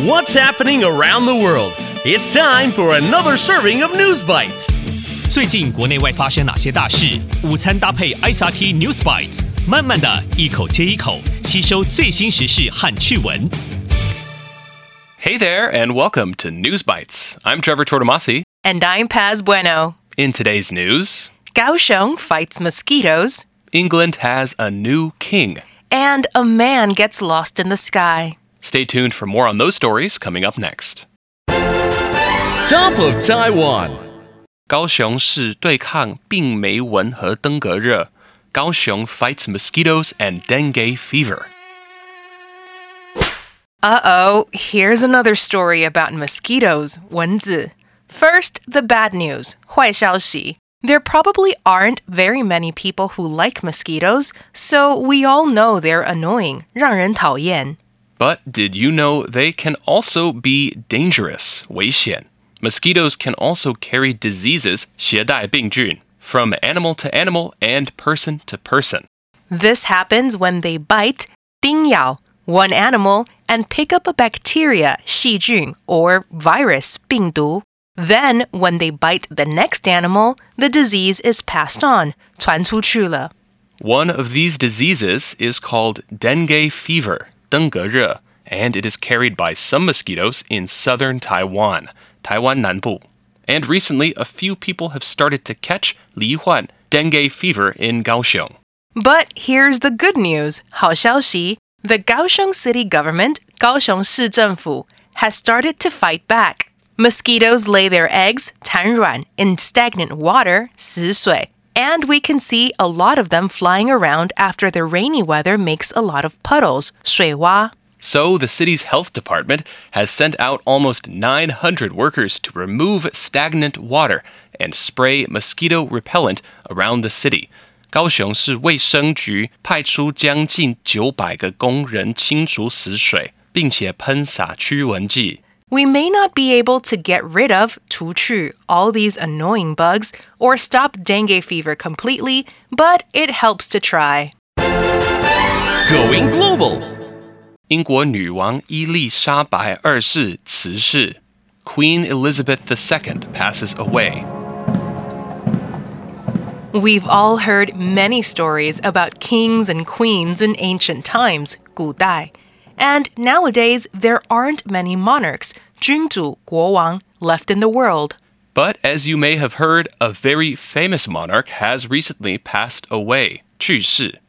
What's happening around the world? It's time for another serving of News Bites. 最近国内外发生哪些大事？午餐搭配 ICRT News Bites，慢慢的一口接一口吸收最新时事和趣闻。Hey there, and welcome to News Bites. I'm Trevor Tortomasi. And I'm Paz Bueno. In today's news, Kaohsiung fights mosquitoes. England has a new king. And a man gets lost in the sky. Stay tuned for more on those stories coming up next. Top of Taiwan. 高雄市对抗病媒蚊和登革热。高雄 fights mosquitoes and dengue fever. Uh oh, here's another story about mosquitoes, 蚊子. First, the bad news, 坏消息. There probably aren't very many people who like mosquitoes, so we all know they're annoying, 让人讨厌. But did you know they can also be dangerous, 危险? Mosquitoes can also carry diseases, 携带病菌, from animal to animal and person to person. This happens when they bite 叮咬 one animal and pick up a bacteria 细菌 or virus 病毒. Then, when they bite the next animal, the disease is passed on 传出去了. One of these diseases is called dengue fever, 登革热, and it is carried by some mosquitoes in southern Taiwan, Taiwan 南部. And recently, a few people have started to catch Li Huan, dengue fever in Kaohsiung. But here's the good news 好消息 the Kaohsiung city government 高雄市政府 has started to fight back. Mosquitoes lay their eggs 产卵 in stagnant water 死水 and we can see a lot of them flying around after the rainy weather makes a lot of puddles 水洼 So, the city's health department has sent out almost 900 workers to remove stagnant water and spray mosquito repellent around the city. 高雄市卫生局派出将近900个工人清除死水，并且喷洒驱蚊剂。 We may not be able to get rid of 除去 all these annoying bugs or stop dengue fever completely, but it helps to try. Going global. 英国女王伊丽莎白二世辞世，Queen Elizabeth II passes away. We've all heard many stories about kings and queens in ancient times, 古代. And nowadays, there aren't many monarchs, 君主,国王, left in the world. But as you may have heard, a very famous monarch has recently passed away. 去世.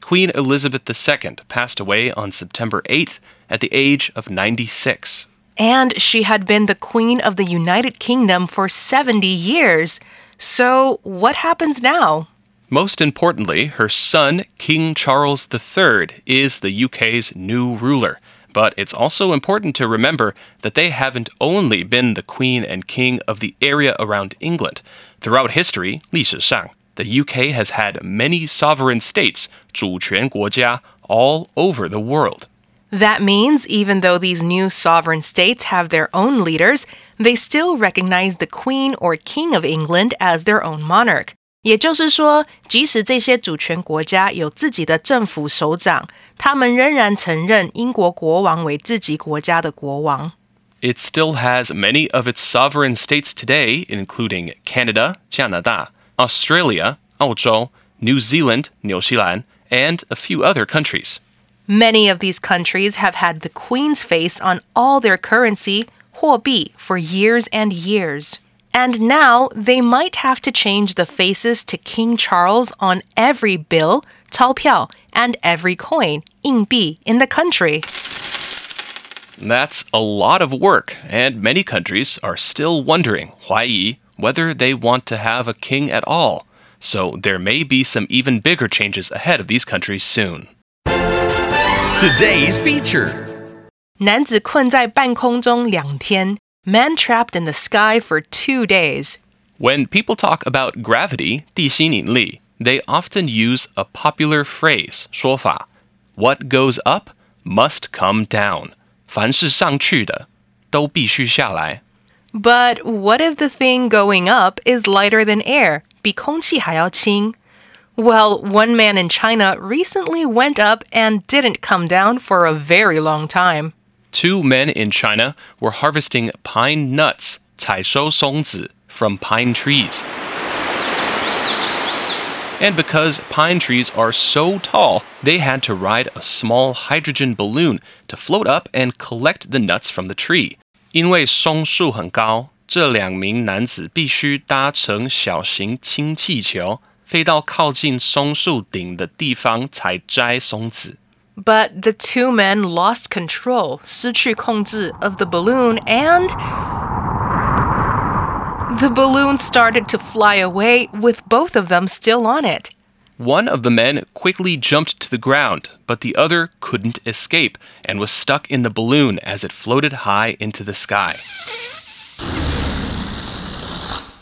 Queen Elizabeth II passed away on September 8th at the age of 96. And she had been the queen of the United Kingdom for 70 years. So, what happens now? Most importantly, her son, King Charles III, is the UK's new ruler. But it's also important to remember that they haven't only been the queen and king of the area around England. Throughout history, 历史上, the UK has had many sovereign states, 主权国家, all over the world. That means even though these new sovereign states have their own leaders, they still recognize the Queen or King of England as their own monarch. 也就是说，即使这些主权国家有自己的政府首长，他们仍然承认英国国王为自己国家的国王。 It still has many of its sovereign states today, including Canada, 加拿大, Australia, 澳洲, New Zealand, 纽西兰, and a few other countries. Many of these countries have had the Queen's face on all their currency, 货币, for years and years. And now they might have to change the faces to King Charles on every bill, 钞票, and every coin, 硬币, in the country. That's a lot of work, and many countries are still wondering, 怀疑, whether they want to have a king at all. So there may be some even bigger changes ahead of these countries soon. Today's feature. 男子困在半空中两天, man trapped in the sky for two days. When people talk about gravity, 地心引力, they often use a popular phrase, 说法. What goes up must come down. 凡是上去的，都必须下来。 But what if the thing going up is lighter than air? 比空气还要轻? Well, one man in China recently went up and didn't come down for a very long time. Two men in China were harvesting pine nuts, 采收松子, from pine trees. And because pine trees are so tall, they had to ride a small hydrogen balloon to float up and collect the nuts from the tree. 因为松树很高，这两名男子必须搭乘小型氢气球，飞到靠近松树顶的地方才摘松子。 but the two men lost control, 失去控制 of the balloon and the balloon started to fly away with both of them still on it. One of the men quickly jumped to the ground, but the other couldn't escape and was stuck in the balloon as it floated high into the sky.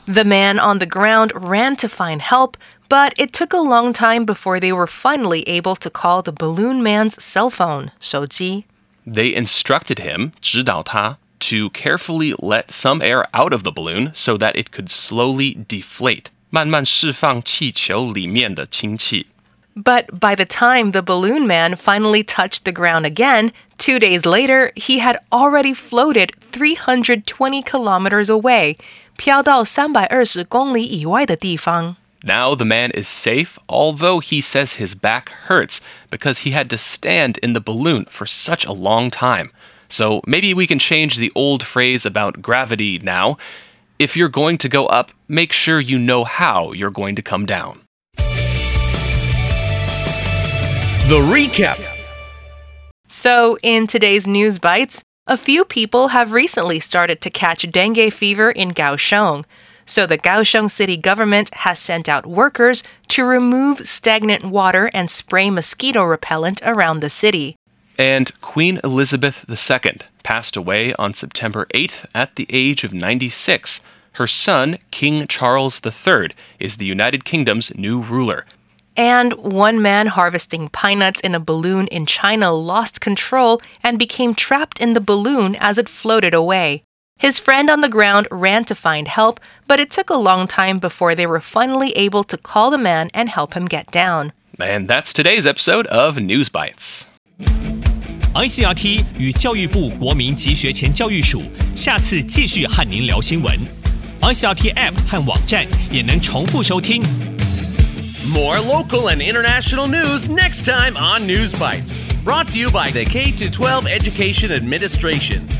The man on the ground ran to find help, but it took a long time before they were finally able to call the balloon man's cell phone, 手机. They instructed him, 指导他, to carefully let some air out of the balloon so that it could slowly deflate. 慢慢释放气球里面的氢气。 But by the time the balloon man finally touched the ground again, two days later, he had already floated 320 kilometers away, 飘到320公里以外的地方. Now the man is safe, although he says his back hurts because he had to stand in the balloon for such a long time. So maybe we can change the old phrase about gravity now. If you're going to go up, make sure you know how you're going to come down. The recap. So, in today's news bites, a few people have recently started to catch dengue fever in Kaohsiung. So, the Kaohsiung city government has sent out workers to remove stagnant water and spray mosquito repellent around the city. And Queen Elizabeth II passed away on September 8th at the age of 96. Her son, King Charles III, is the United Kingdom's new ruler. And one man harvesting pine nuts in a balloon in China lost control and became trapped in the balloon as it floated away. His friend on the ground ran to find help, but it took a long time before they were finally able to call the man and help him get down. And that's today's episode of News Bites. ICRT 与教育部国民及学前教育署下次继续和您聊新闻。ICRT App 和网站也能重复收听。 More local and international news next time on News Bites. Brought to you by the K 12 Education Administration.